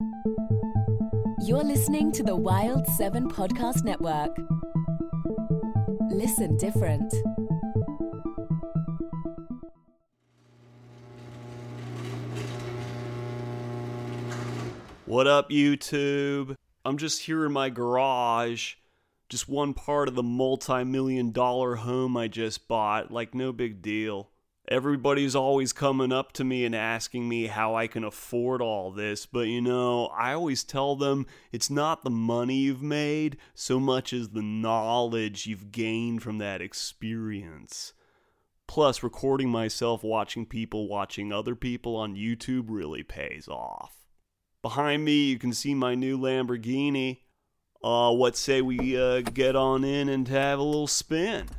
You're listening to the Wild 7 Podcast Network. Listen different. What up, YouTube? I'm just here in my garage. Just one part of the multi million dollar home I just bought. Like, no big deal. Everybody's always coming up to me and asking me how I can afford all this, but you know, I always tell them it's not the money you've made so much as the knowledge you've gained from that experience. Plus, recording myself watching people watching other people on YouTube really pays off. Behind me, you can see my new Lamborghini. Uh, what say we uh, get on in and have a little spin?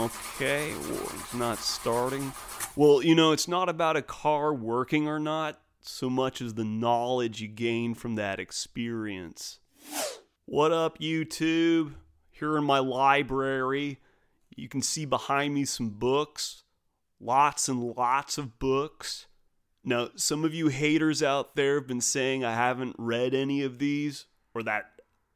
Okay, well, it's not starting. Well, you know, it's not about a car working or not so much as the knowledge you gain from that experience. What up, YouTube? Here in my library, you can see behind me some books. Lots and lots of books. Now, some of you haters out there have been saying I haven't read any of these or that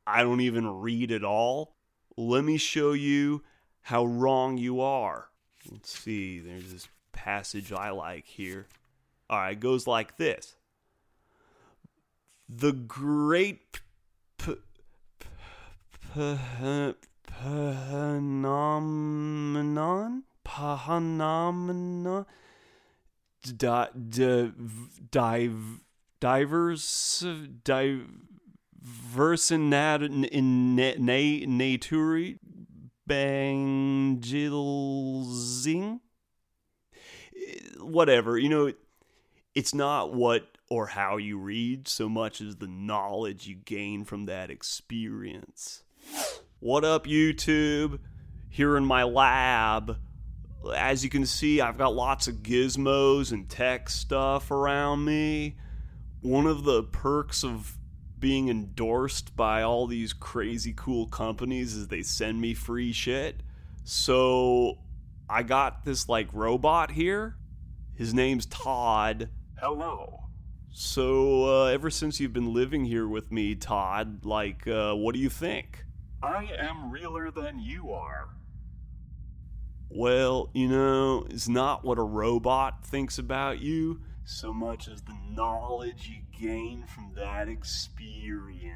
I don't even read at all. Let me show you how wrong you are. Let's see, there's this passage I like here. All right, it goes like this The great phenomenon phenomenon di- di- div- diverse in nat bangilzing whatever you know it's not what or how you read so much as the knowledge you gain from that experience. What up youtube? Here in my lab. As you can see i've got lots of gizmos and tech stuff around me. One of the perks of being endorsed by all these crazy cool companies is they send me free shit. So i got this like robot here. His name's todd. Hello. so uh, ever since you've been living here with me todd like uh, what do you think? I am realer than you are. Well, you know, it's not what a robot thinks about you so much as the knowledge you gain from that experience.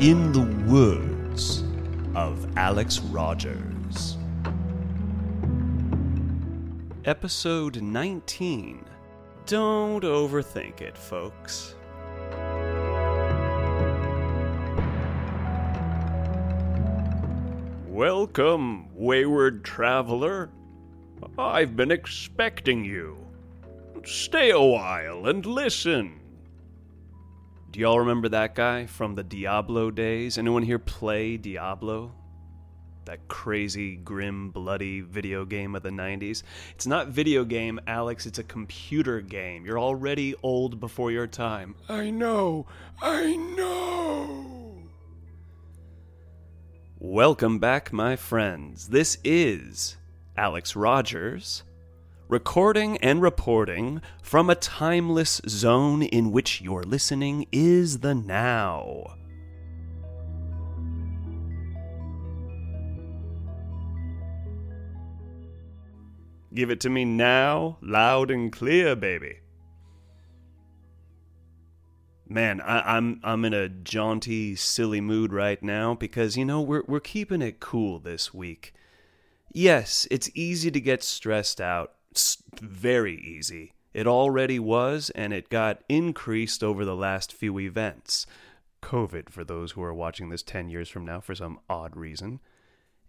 In the words of Alex Rogers. Episode 19. Don't overthink it, folks. Welcome, wayward traveler. I've been expecting you. Stay a while and listen. Do y'all remember that guy from the Diablo days? Anyone here play Diablo? That crazy, grim, bloody video game of the 90s? It's not video game, Alex, it's a computer game. You're already old before your time. I know. I know. Welcome back, my friends. This is Alex Rogers recording and reporting from a timeless zone in which your listening is the now. Give it to me now, loud and clear, baby. Man, I, am I'm, I'm in a jaunty, silly mood right now because you know we're we're keeping it cool this week. Yes, it's easy to get stressed out very easy. It already was, and it got increased over the last few events. COVID, for those who are watching this 10 years from now for some odd reason.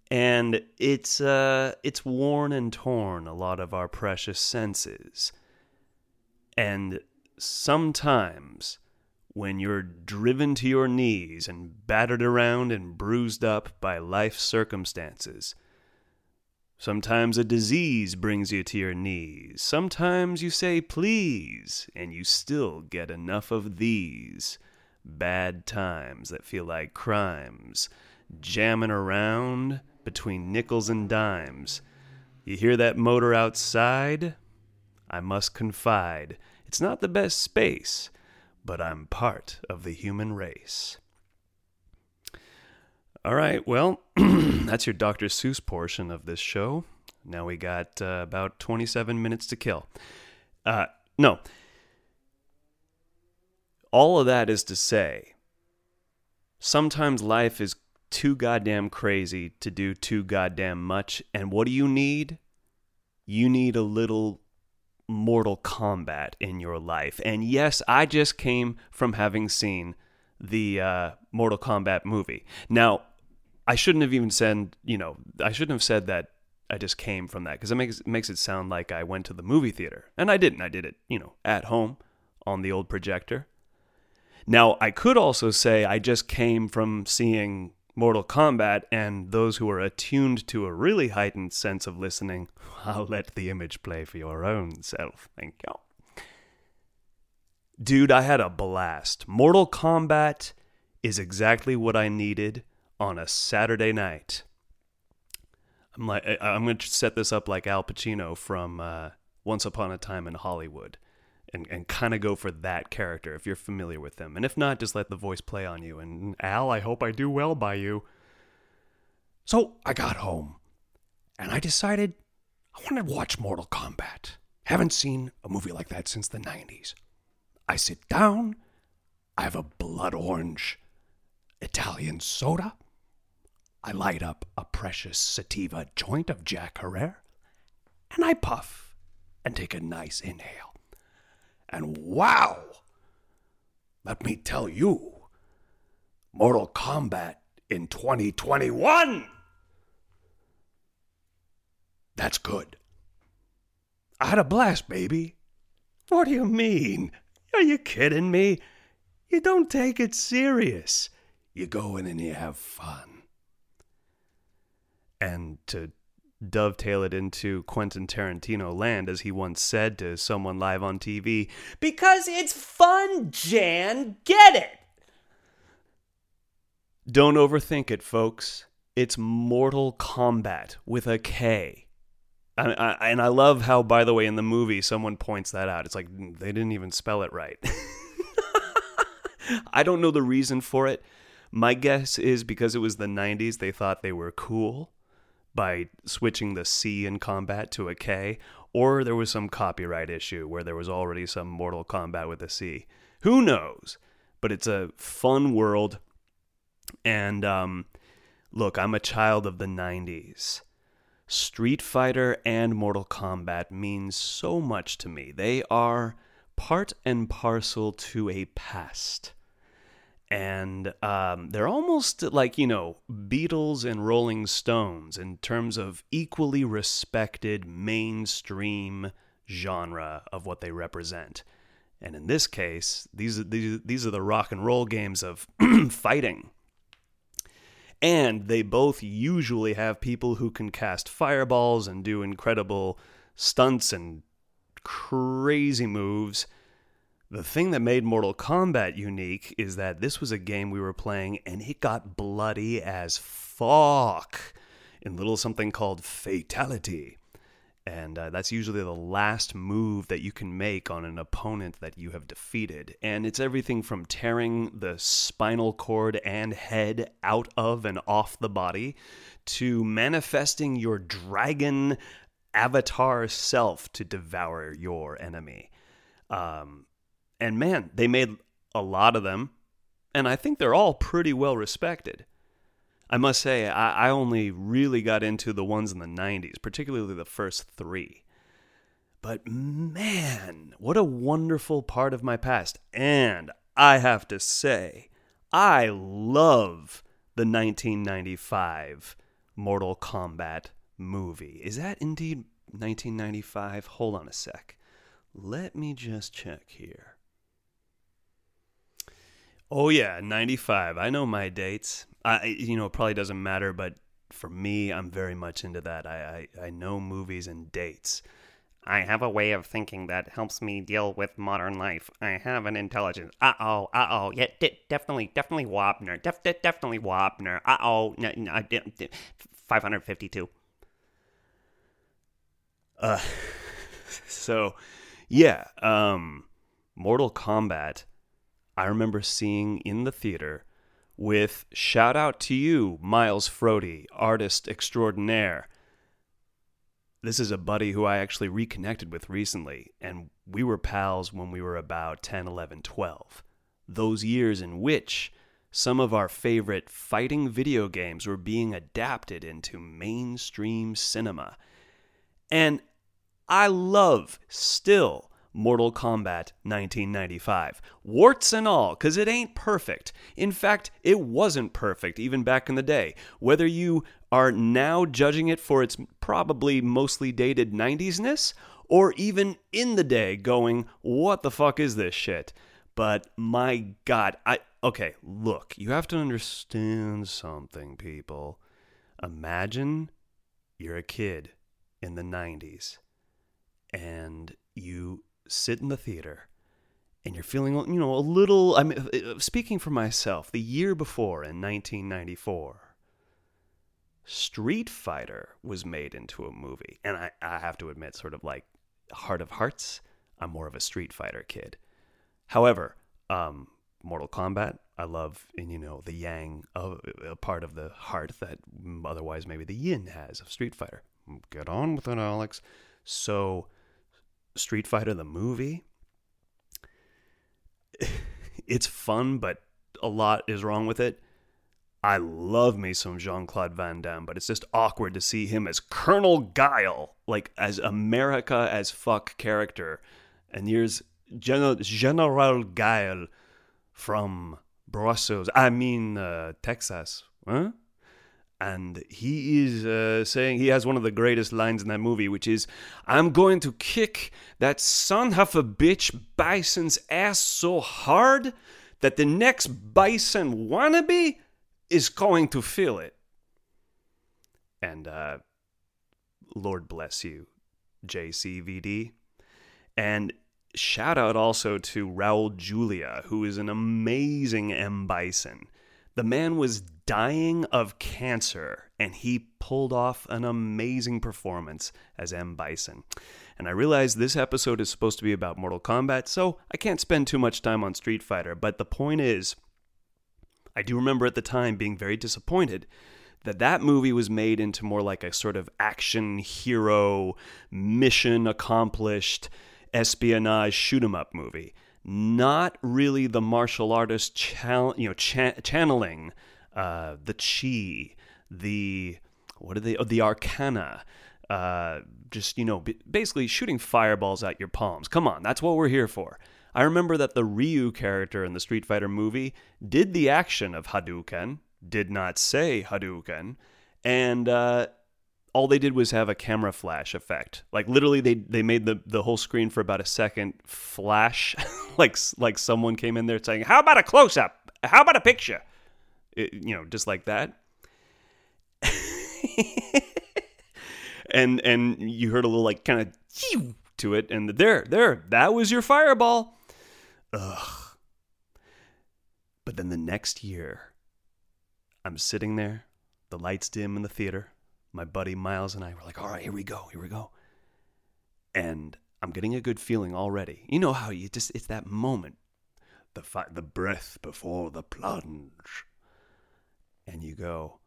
And it's, uh, it's worn and torn a lot of our precious senses. And sometimes, when you're driven to your knees and battered around and bruised up by life circumstances, Sometimes a disease brings you to your knees. Sometimes you say please, and you still get enough of these bad times that feel like crimes, jamming around between nickels and dimes. You hear that motor outside? I must confide. It's not the best space, but I'm part of the human race. All right, well, that's your Dr. Seuss portion of this show. Now we got uh, about 27 minutes to kill. Uh, no. All of that is to say, sometimes life is too goddamn crazy to do too goddamn much. And what do you need? You need a little Mortal Kombat in your life. And yes, I just came from having seen the uh, Mortal Kombat movie. Now, I shouldn't have even said, you know, I shouldn't have said that I just came from that because it makes, it makes it sound like I went to the movie theater. And I didn't. I did it, you know, at home on the old projector. Now, I could also say I just came from seeing Mortal Kombat, and those who are attuned to a really heightened sense of listening, I'll let the image play for your own self. Thank you. Dude, I had a blast. Mortal Kombat is exactly what I needed on a Saturday night. I'm like, I'm going to set this up like Al Pacino from uh, Once Upon a Time in Hollywood, and and kind of go for that character if you're familiar with them. and if not, just let the voice play on you. And Al, I hope I do well by you. So I got home, and I decided I wanted to watch Mortal Kombat. Haven't seen a movie like that since the '90s. I sit down. I have a blood orange Italian soda. I light up a precious sativa joint of Jack Herer, and I puff and take a nice inhale. And wow! Let me tell you, Mortal Kombat in 2021! That's good. I had a blast, baby. What do you mean? Are you kidding me? You don't take it serious. You go in and you have fun and to dovetail it into Quentin Tarantino land, as he once said to someone live on TV, because it's fun, Jan. Get it? Don't overthink it, folks. It's Mortal Kombat with a K. I, I, and I love how, by the way, in the movie, someone points that out. It's like they didn't even spell it right. I don't know the reason for it. My guess is because it was the 90s, they thought they were cool by switching the C in combat to a K, or there was some copyright issue where there was already some Mortal Kombat with a C. Who knows? But it's a fun world. And um, look, I'm a child of the 90s. Street Fighter and Mortal Kombat mean so much to me. They are part and parcel to a past. And um, they're almost like you know Beatles and Rolling Stones in terms of equally respected mainstream genre of what they represent. And in this case, these these, these are the rock and roll games of fighting. And they both usually have people who can cast fireballs and do incredible stunts and crazy moves. The thing that made Mortal Kombat unique is that this was a game we were playing and it got bloody as fuck in little something called Fatality. And uh, that's usually the last move that you can make on an opponent that you have defeated. And it's everything from tearing the spinal cord and head out of and off the body to manifesting your dragon avatar self to devour your enemy. Um, and man, they made a lot of them. And I think they're all pretty well respected. I must say, I, I only really got into the ones in the 90s, particularly the first three. But man, what a wonderful part of my past. And I have to say, I love the 1995 Mortal Kombat movie. Is that indeed 1995? Hold on a sec. Let me just check here. Oh yeah, 95. I know my dates. I you know, it probably doesn't matter, but for me, I'm very much into that. I, I, I know movies and dates. I have a way of thinking that helps me deal with modern life. I have an intelligence. Uh oh, uh oh. Yeah, d- definitely, definitely Wapner. Def- de- definitely Wapner. Uh oh. N- n- d- d- 552. Uh, so, yeah, um, Mortal Kombat, I remember seeing in the theater with shout out to you, Miles Frody, artist extraordinaire. This is a buddy who I actually reconnected with recently, and we were pals when we were about 10, 11, 12. Those years in which some of our favorite fighting video games were being adapted into mainstream cinema. And I love still Mortal Kombat 1995. Warts and all, because it ain't perfect. In fact, it wasn't perfect even back in the day. Whether you are now judging it for its probably mostly dated 90s-ness, or even in the day going, what the fuck is this shit? But my god, I. Okay, look, you have to understand something, people. Imagine you're a kid in the 90s and you sit in the theater and you're feeling, you know, a little. I mean, uh, speaking for myself, the year before in 1994, Street Fighter was made into a movie. And I, I have to admit, sort of like heart of hearts, I'm more of a Street Fighter kid. However, um, Mortal Kombat, I love, and you know, the yang, of, a part of the heart that otherwise maybe the yin has of Street Fighter. Get on with it, Alex. So, Street Fighter the movie, it's fun, but a lot is wrong with it. I love me some Jean Claude Van Damme, but it's just awkward to see him as Colonel Guile, like as America as fuck character. And here's General, General Guile from Brussels, I mean, uh, Texas. Huh? And he is uh, saying he has one of the greatest lines in that movie, which is, "I'm going to kick that son of a bitch bison's ass so hard that the next bison wannabe is going to feel it." And uh, Lord bless you, JCVD, and shout out also to Raul Julia, who is an amazing M Bison. The man was dying of cancer, and he pulled off an amazing performance as M. Bison. And I realize this episode is supposed to be about Mortal Kombat, so I can't spend too much time on Street Fighter, but the point is, I do remember at the time being very disappointed that that movie was made into more like a sort of action hero, mission accomplished espionage shoot 'em up movie not really the martial artist you know cha- channeling uh, the chi the what are they oh, the arcana uh, just you know basically shooting fireballs at your palms come on that's what we're here for I remember that the Ryu character in the Street Fighter movie did the action of Hadouken, did not say Hadouken, and uh, all they did was have a camera flash effect. Like literally, they they made the the whole screen for about a second flash, like like someone came in there saying, "How about a close up? How about a picture?" It- you know, just like that. and and you heard a little like kind of to it, and there there that was your fireball. Ugh. But then the next year, I'm sitting there, the lights dim in the theater. My buddy Miles and I were like, all right, here we go, here we go. And I'm getting a good feeling already. You know how you just, it's that moment, the, fi- the breath before the plunge. And you go,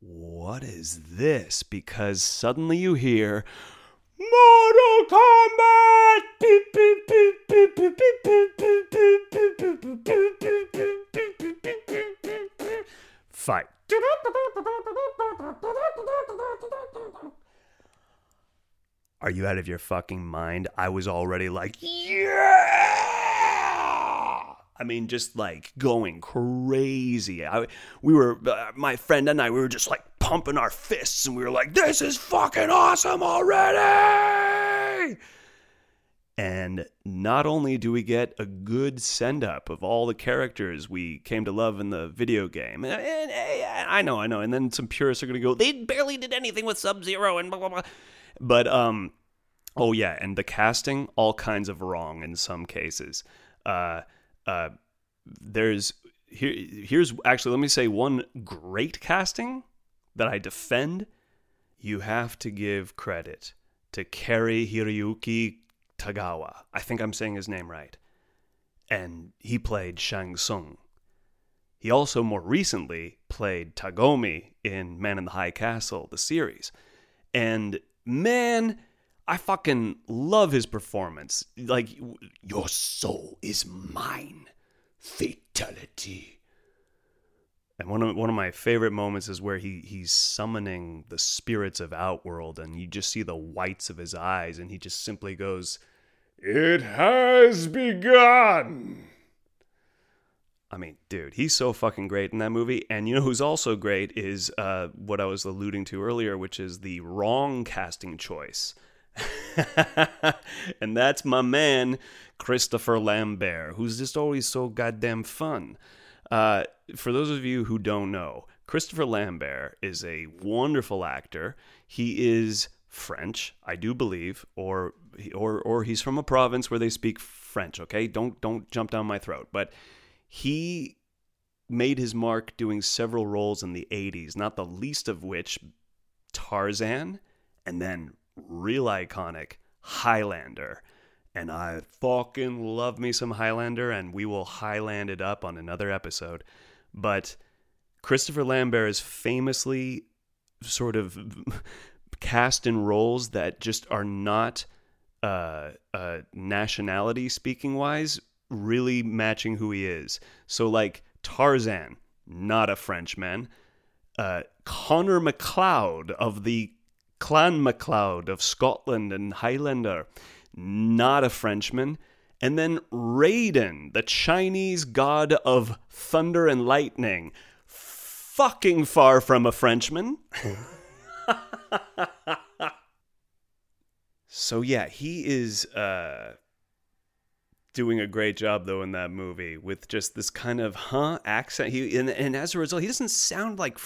what is this? Because suddenly you hear, Mortal Kombat! Fight. Are you out of your fucking mind? I was already like, yeah! I mean, just like going crazy. I, we were, uh, my friend and I, we were just like pumping our fists and we were like, this is fucking awesome already! And not only do we get a good send up of all the characters we came to love in the video game, and, and- and I know, I know, and then some purists are going to go, they barely did anything with Sub Zero and blah, blah, blah. But, um, oh yeah, and the casting, all kinds of wrong in some cases. Uh, uh, there's, here, here's actually, let me say one great casting that I defend. You have to give credit to Cary Hiroyuki Tagawa. I think I'm saying his name right. And he played Shang Tsung. He also more recently played Tagomi in Man in the High Castle, the series. And man, I fucking love his performance. Like, your soul is mine. Fatality. And one of one of my favorite moments is where he he's summoning the spirits of Outworld, and you just see the whites of his eyes, and he just simply goes, "It has begun." I mean, dude, he's so fucking great in that movie. And you know who's also great is uh, what I was alluding to earlier, which is the wrong casting choice. and that's my man, Christopher Lambert, who's just always so goddamn fun. Uh, for those of you who don't know, Christopher Lambert is a wonderful actor. He is French, I do believe, or or or he's from a province where they speak French. Okay, don't don't jump down my throat. But he made his mark doing several roles in the 80s, not the least of which Tarzan, and then real iconic Highlander. And I fucking love me some Highlander, and we will Highland it up on another episode. But Christopher Lambert is famously sort of cast in roles that just are not uh, uh, nationality speaking wise really matching who he is. So, like Tarzan, not a Frenchman. Uh, Connor MacLeod of the Clan MacLeod of Scotland and Highlander, not a Frenchman. And then Raiden, the Chinese god of thunder and lightning, fucking far from a Frenchman. so yeah, he is uh, doing a great job though in that movie with just this kind of huh accent. He and, and as a result, he doesn't sound like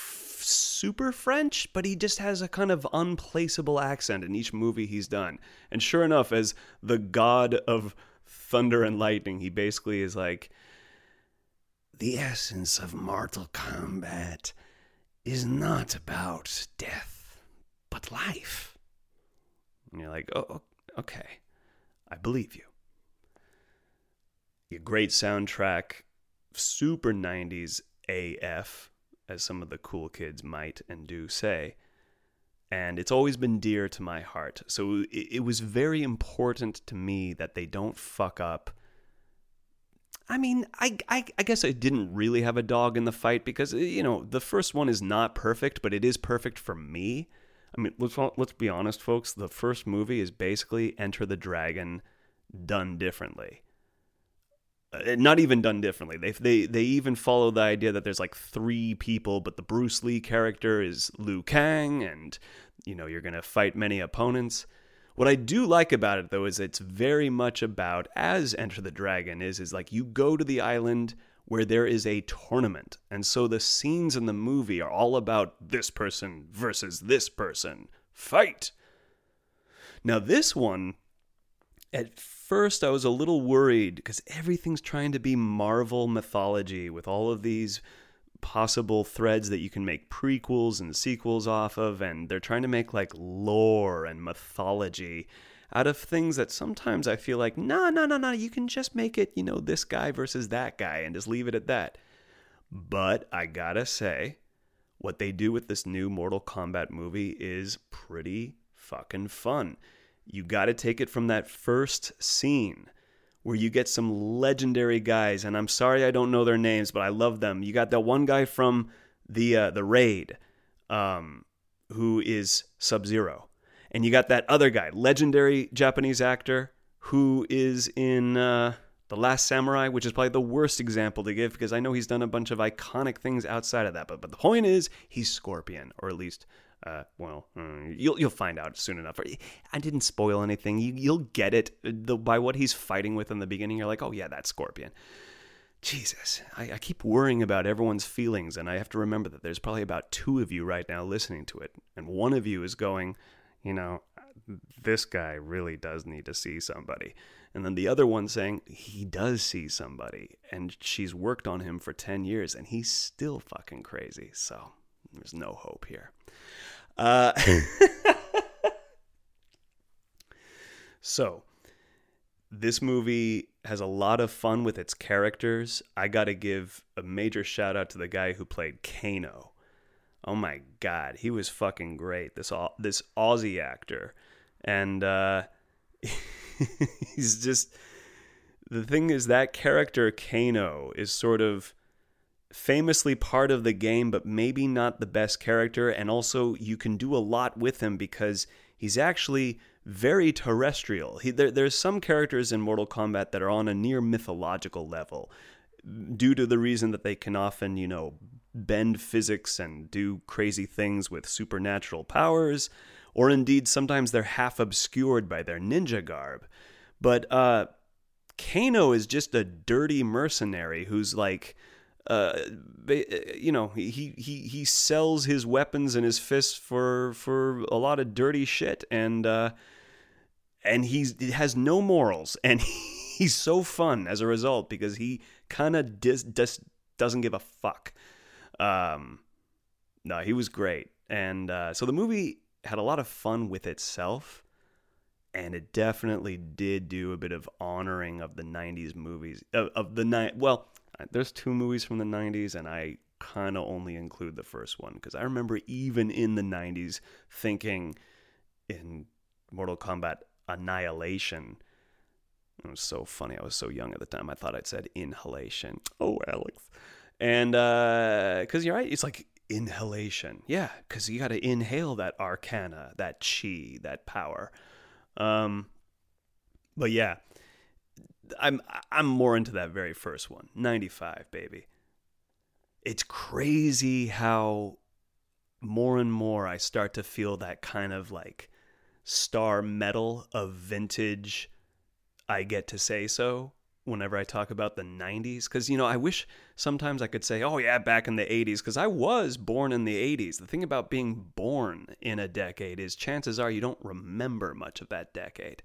super French, but he just has a kind of unplaceable accent in each movie he's done. And sure enough, as the god of thunder and lightning, he basically is like the essence of Mortal Kombat is not about death, but life. And you're like, oh, oh okay, I believe you. A great soundtrack, super 90s AF, as some of the cool kids might and do say. And it's always been dear to my heart. So it, it was very important to me that they don't fuck up. I mean, I, I, I guess I didn't really have a dog in the fight because, you know, the first one is not perfect, but it is perfect for me. I mean, let's let's be honest, folks. The first movie is basically Enter the Dragon done differently. Uh, not even done differently. They they they even follow the idea that there's like three people, but the Bruce Lee character is Liu Kang, and you know you're gonna fight many opponents. What I do like about it though is it's very much about as Enter the Dragon is is like you go to the island where there is a tournament. And so the scenes in the movie are all about this person versus this person. Fight. Now this one at first I was a little worried because everything's trying to be Marvel mythology with all of these possible threads that you can make prequels and sequels off of and they're trying to make like lore and mythology out of things that sometimes I feel like, no, no, no, no, you can just make it, you know, this guy versus that guy and just leave it at that. But I gotta say, what they do with this new Mortal Kombat movie is pretty fucking fun. You gotta take it from that first scene where you get some legendary guys, and I'm sorry I don't know their names, but I love them. You got that one guy from the uh, the raid, um, who is Sub Zero and you got that other guy, legendary Japanese actor who is in uh, The Last Samurai, which is probably the worst example to give because I know he's done a bunch of iconic things outside of that. But, but the point is, he's Scorpion, or at least, uh, well, uh, you'll, you'll find out soon enough. I didn't spoil anything. You, will get it the, by what he's fighting with in the beginning. You're like, oh, yeah, that's Scorpion. Jesus, I, I, keep worrying about everyone's feelings, and I have to remember that there's probably about two of you right now listening to it, and one of you is going, you know, this guy really does need to see somebody. And then the other one saying he does see somebody and she's worked on him for 10 years and he's still fucking crazy. So there's no hope here. Uh, so this movie has a lot of fun with its characters. I got to give a major shout out to the guy who played Kano oh my god, he was fucking great. This this Aussie actor, and uh, he's just the thing is that character Kano is sort of famously part of the game, but maybe not the best character. And also, you can do a lot with him because he's actually very terrestrial. He, there, there's some characters in Mortal Kombat that are on a near mythological level due to the reason that they can often, you know, bend physics and do crazy things with supernatural powers, or indeed sometimes they're half obscured by their ninja garb. But uh, Kano is just a dirty mercenary who's like, uh, you know, he he he sells his weapons and his fists for for a lot of dirty shit, and uh, and he's he has no morals, and he's so fun as a result because he kind of dis, dis, doesn't give a fuck. Um, no, he was great. And uh, so the movie had a lot of fun with itself, and it definitely did do a bit of honoring of the 90s movies. Of, of the night, well, there's two movies from the 90s, and I kind of only include the first one because I remember even in the 90s thinking in Mortal Kombat Annihilation. It was so funny. I was so young at the time. I thought I'd said inhalation. Oh, Alex. And because uh, you're right, it's like inhalation. Yeah, because you got to inhale that arcana, that chi, that power. Um, but yeah, I'm I'm more into that very first one, 95, baby. It's crazy how more and more I start to feel that kind of like star metal of vintage I get to say so whenever I talk about the 90s because you know I wish sometimes I could say oh yeah back in the 80s because I was born in the 80s the thing about being born in a decade is chances are you don't remember much of that decade.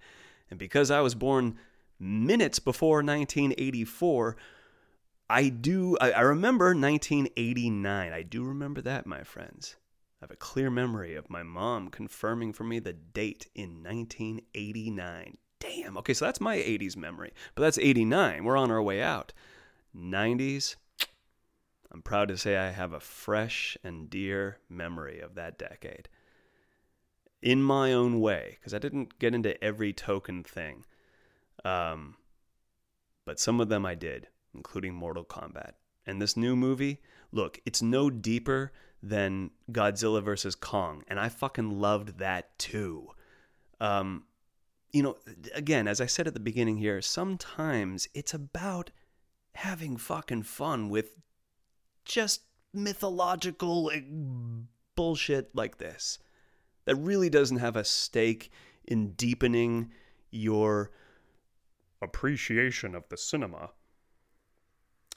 And because I was born minutes before 1984 I do I, I remember 1989 I do remember that my friends I have a clear memory of my mom confirming for me the date in 1989 damn, okay, so that's my 80s memory. But that's 89. We're on our way out. 90s, I'm proud to say I have a fresh and dear memory of that decade. In my own way, because I didn't get into every token thing. Um, but some of them I did, including Mortal Kombat. And this new movie, look, it's no deeper than Godzilla vs. Kong, and I fucking loved that too. Um, you know, again, as I said at the beginning here, sometimes it's about having fucking fun with just mythological bullshit like this that really doesn't have a stake in deepening your appreciation of the cinema.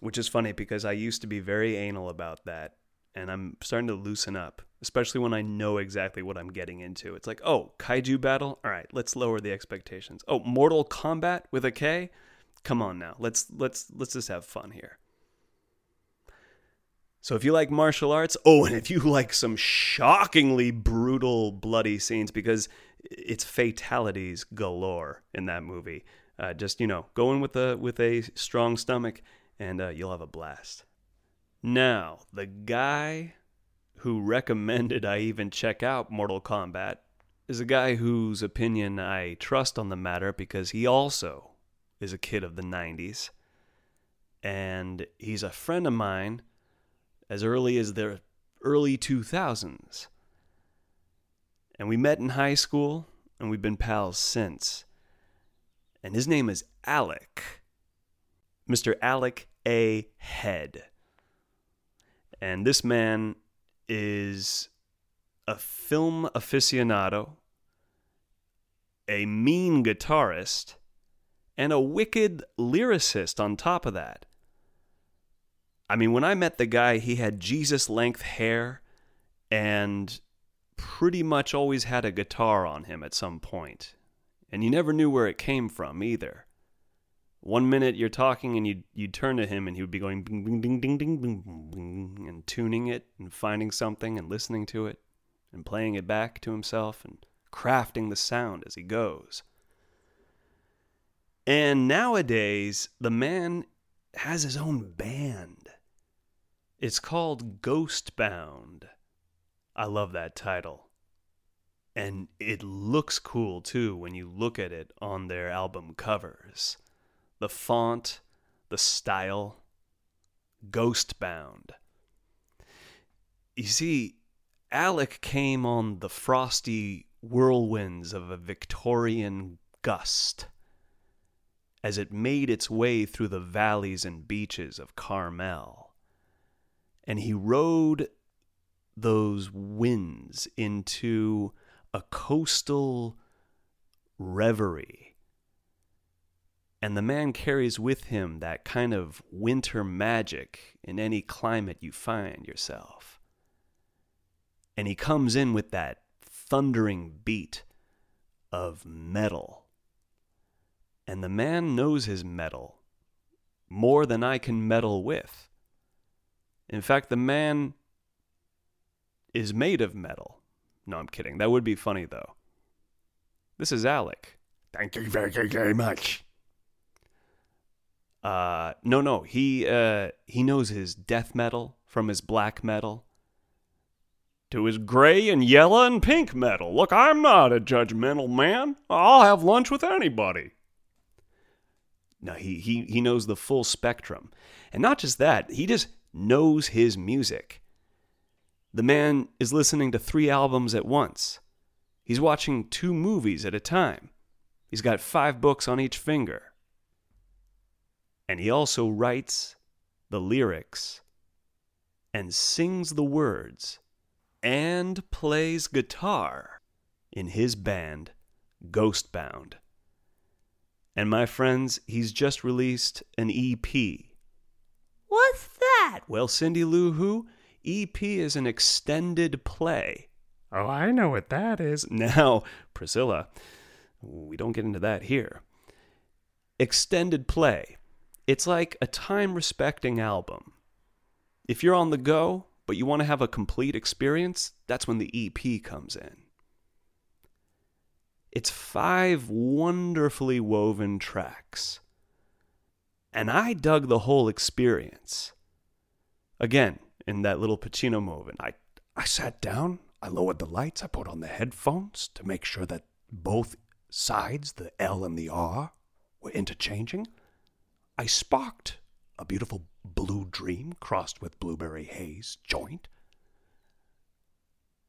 Which is funny because I used to be very anal about that, and I'm starting to loosen up, especially when I know exactly what I'm getting into. It's like, oh, kaiju battle? All right, let's lower the expectations. Oh, Mortal Kombat with a K? Come on now. Let's let's let's just have fun here. So if you like martial arts, oh, and if you like some shockingly brutal, bloody scenes, because it's fatalities galore in that movie. Uh, just you know, go in with a with a strong stomach, and uh, you'll have a blast. Now, the guy who recommended I even check out Mortal Kombat is a guy whose opinion I trust on the matter because he also is a kid of the 90s. And he's a friend of mine as early as the early 2000s. And we met in high school, and we've been pals since. And his name is Alec. Mr. Alec A. Head. And this man is a film aficionado, a mean guitarist, and a wicked lyricist on top of that. I mean, when I met the guy, he had Jesus length hair and pretty much always had a guitar on him at some point and you never knew where it came from either. One minute you're talking and you'd, you'd turn to him and he would be going bing, bing, bing, bing, bing, bing, bing, and tuning it and finding something and listening to it and playing it back to himself and crafting the sound as he goes. And nowadays, the man has his own band. It's called Ghostbound. I love that title. And it looks cool too when you look at it on their album covers. The font, the style, Ghostbound. You see, Alec came on the frosty whirlwinds of a Victorian gust as it made its way through the valleys and beaches of Carmel and he rode those winds into a coastal reverie. And the man carries with him that kind of winter magic in any climate you find yourself. And he comes in with that thundering beat of metal. And the man knows his metal more than I can meddle with. In fact, the man is made of metal. No, I'm kidding. That would be funny, though. This is Alec. Thank you very, very much. Uh, no, no. He uh, he knows his death metal from his black metal to his gray and yellow and pink metal. Look, I'm not a judgmental man. I'll have lunch with anybody. No, he he he knows the full spectrum, and not just that. He just knows his music. The man is listening to three albums at once. He's watching two movies at a time. He's got five books on each finger. And he also writes the lyrics and sings the words and plays guitar in his band, Ghostbound. And my friends, he's just released an EP What's that? Well, Cindy Lou Who, EP is an extended play. Oh, I know what that is. Now, Priscilla, we don't get into that here. Extended play. It's like a time respecting album. If you're on the go, but you want to have a complete experience, that's when the EP comes in. It's five wonderfully woven tracks and I dug the whole experience. Again, in that little Pacino moment, I, I sat down, I lowered the lights, I put on the headphones to make sure that both sides, the L and the R, were interchanging. I sparked a beautiful blue dream crossed with blueberry haze joint.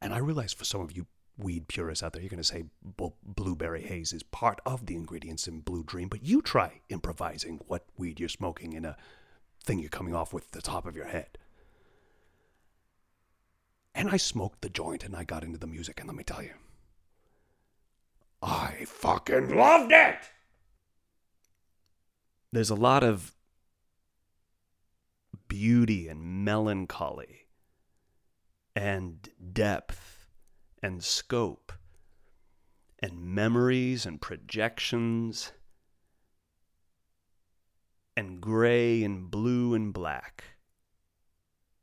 And I realize for some of you weed purists out there, you're going to say bu- blueberry haze is part of the ingredients in Blue Dream, but you try improvising what weed you're smoking in a thing you're coming off with the top of your head. And I smoked the joint and I got into the music, and let me tell you, I fucking loved it! There's a lot of beauty and melancholy and depth and scope and memories and projections and gray and blue and black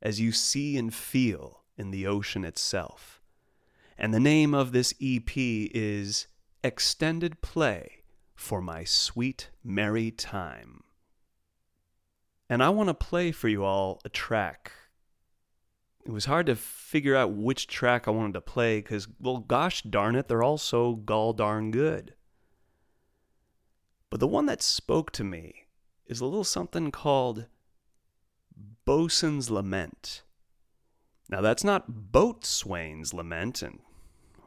as you see and feel in the ocean itself. And the name of this EP is Extended Play for My Sweet Merry Time. And I want to play for you all a track. It was hard to figure out which track I wanted to play because, well, gosh darn it, they're all so gall darn good. But the one that spoke to me is a little something called Bosun's Lament. Now, that's not Boatswain's Lament, and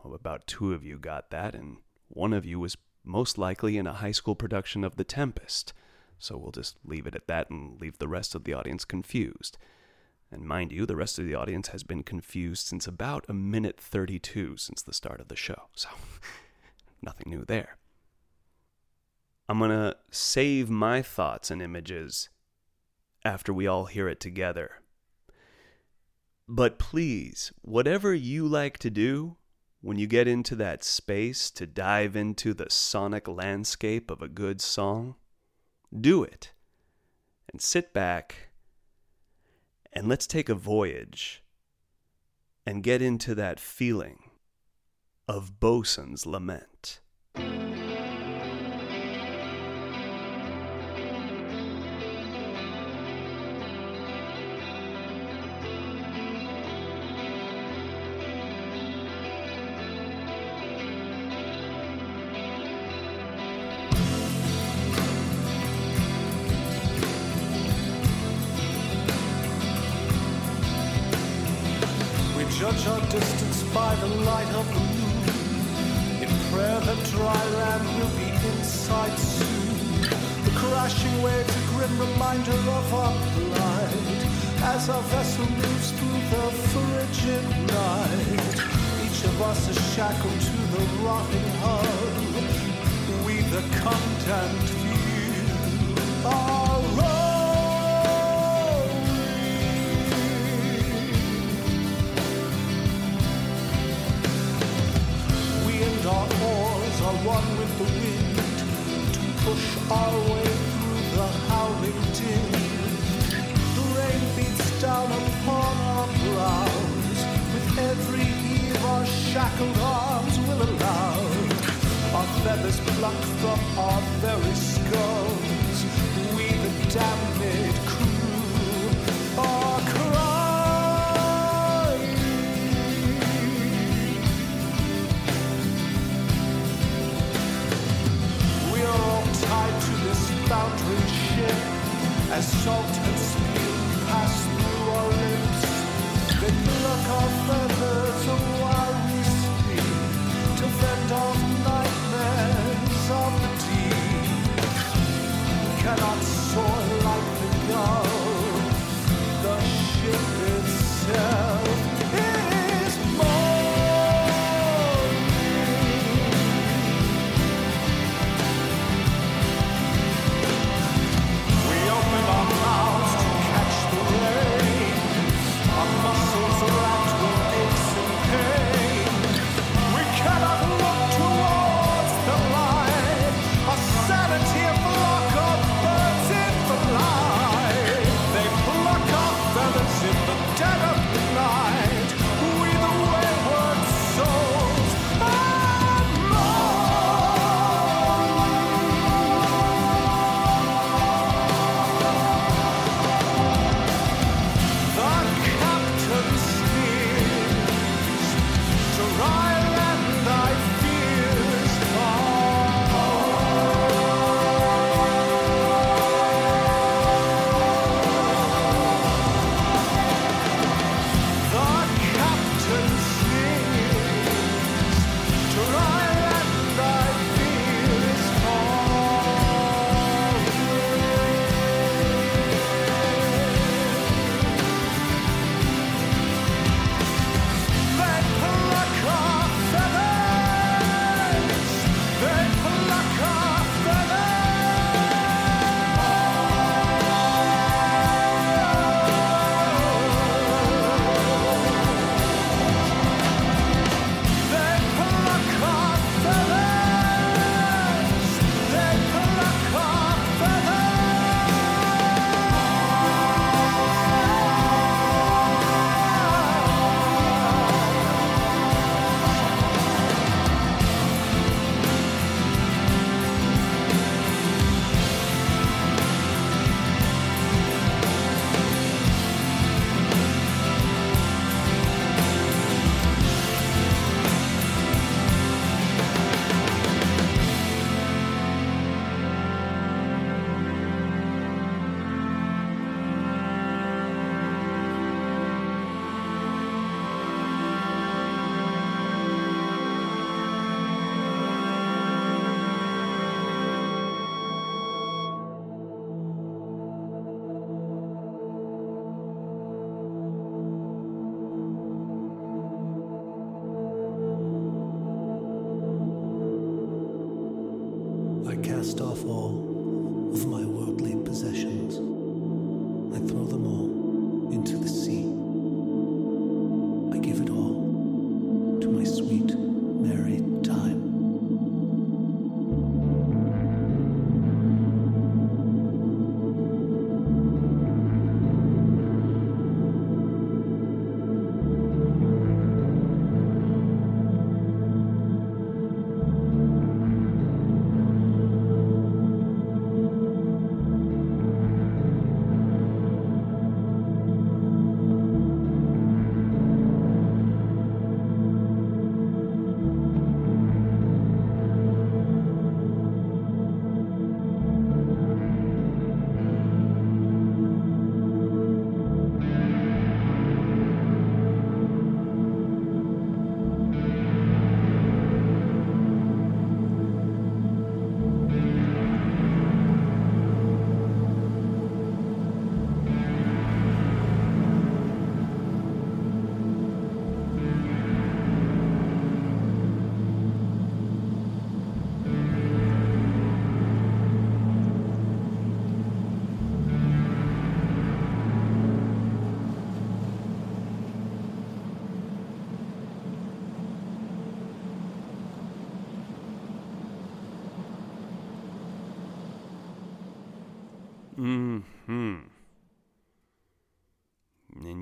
about two of you got that, and one of you was most likely in a high school production of The Tempest. So we'll just leave it at that and leave the rest of the audience confused. And mind you, the rest of the audience has been confused since about a minute 32 since the start of the show. So nothing new there. I'm to save my thoughts and images after we all hear it together. But please, whatever you like to do when you get into that space to dive into the sonic landscape of a good song, do it. And sit back and let's take a voyage and get into that feeling of Bosun's Lament.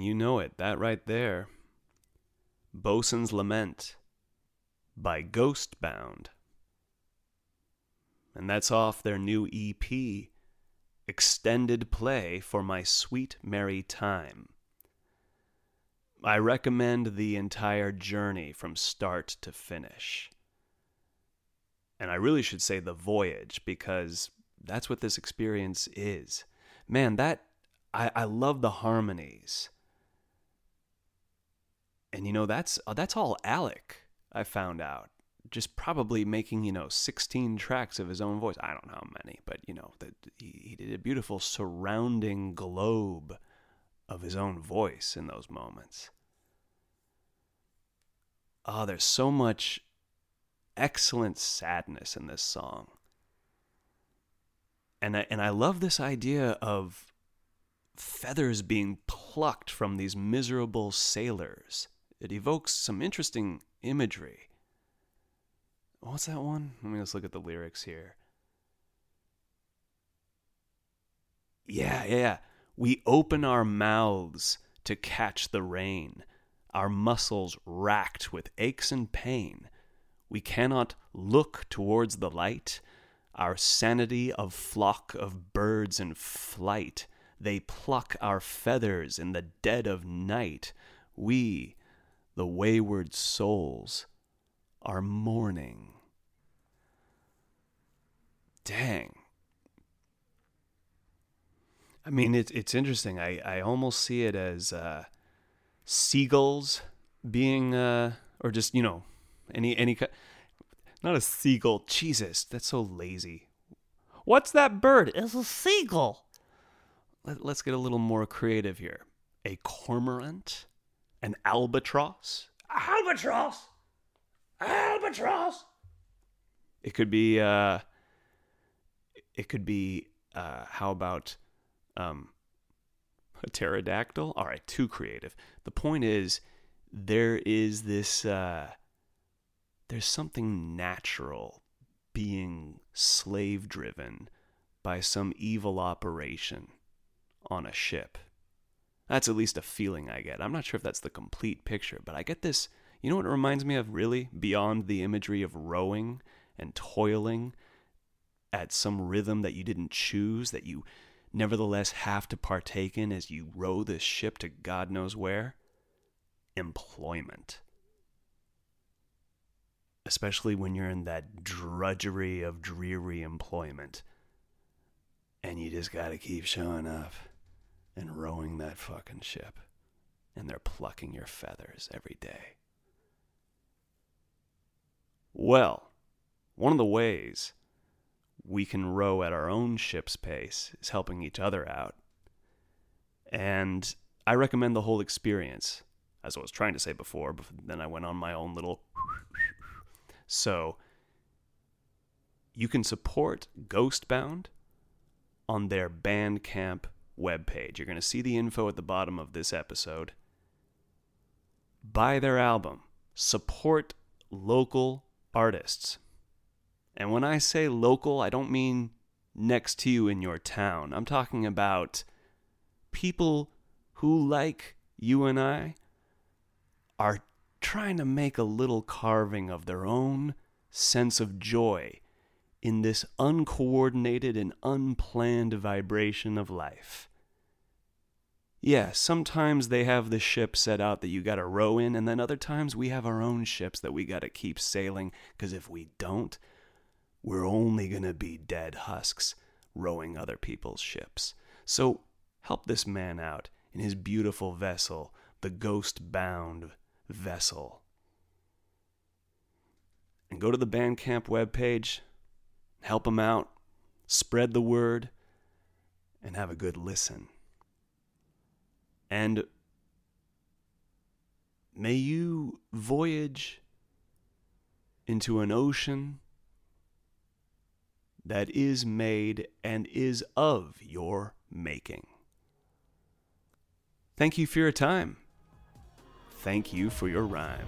And you know it, that right there. Bosun's Lament by Ghostbound. And that's off their new EP, Extended Play for My Sweet Merry Time. I recommend the entire journey from start to finish. And I really should say the voyage because that's what this experience is. Man, that I, I love the harmonies. And you know that's uh, that's all Alec. I found out just probably making you know 16 tracks of his own voice. I don't know how many, but you know that he, he did a beautiful surrounding globe of his own voice in those moments. Oh, there's so much excellent sadness in this song and I, and I love this idea of feathers being plucked from these miserable sailors. It evokes some interesting imagery. What's that one? Let me just look at the lyrics here. Yeah, yeah, yeah. We open our mouths to catch the rain, our muscles racked with aches and pain. We cannot look towards the light our sanity of flock of birds in flight. They pluck our feathers in the dead of night. We, the wayward souls, are mourning. Dang. I mean, it's it's interesting. I, I almost see it as uh, seagulls being, uh, or just you know, any any not a seagull. Jesus, that's so lazy. What's that bird? It's a seagull. Let, us get a little more creative here. A cormorant? An albatross? Albatross! Albatross! It could be, uh, it could be, uh, how about, um, a pterodactyl? All right, too creative. The point is, there is this, uh, there's something natural being slave driven by some evil operation on a ship. That's at least a feeling I get. I'm not sure if that's the complete picture, but I get this. You know what it reminds me of, really? Beyond the imagery of rowing and toiling at some rhythm that you didn't choose, that you nevertheless have to partake in as you row this ship to God knows where? Employment especially when you're in that drudgery of dreary employment. And you just got to keep showing up and rowing that fucking ship. And they're plucking your feathers every day. Well, one of the ways we can row at our own ship's pace is helping each other out. And I recommend the whole experience, as I was trying to say before, but then I went on my own little so you can support Ghostbound on their Bandcamp webpage. You're going to see the info at the bottom of this episode. Buy their album, support local artists. And when I say local, I don't mean next to you in your town. I'm talking about people who, like you and I, are trying to make a little carving of their own sense of joy in this uncoordinated and unplanned vibration of life. Yeah, sometimes they have the ship set out that you gotta row in, and then other times we have our own ships that we gotta keep sailing, because if we don't, we're only gonna be dead husks rowing other people's ships. So help this man out in his beautiful vessel, the Ghostbound vessel. And go to the Bandcamp webpage, help him out, spread the word, and have a good listen. And may you voyage into an ocean that is made and is of your making. Thank you for your time. Thank you for your rhyme.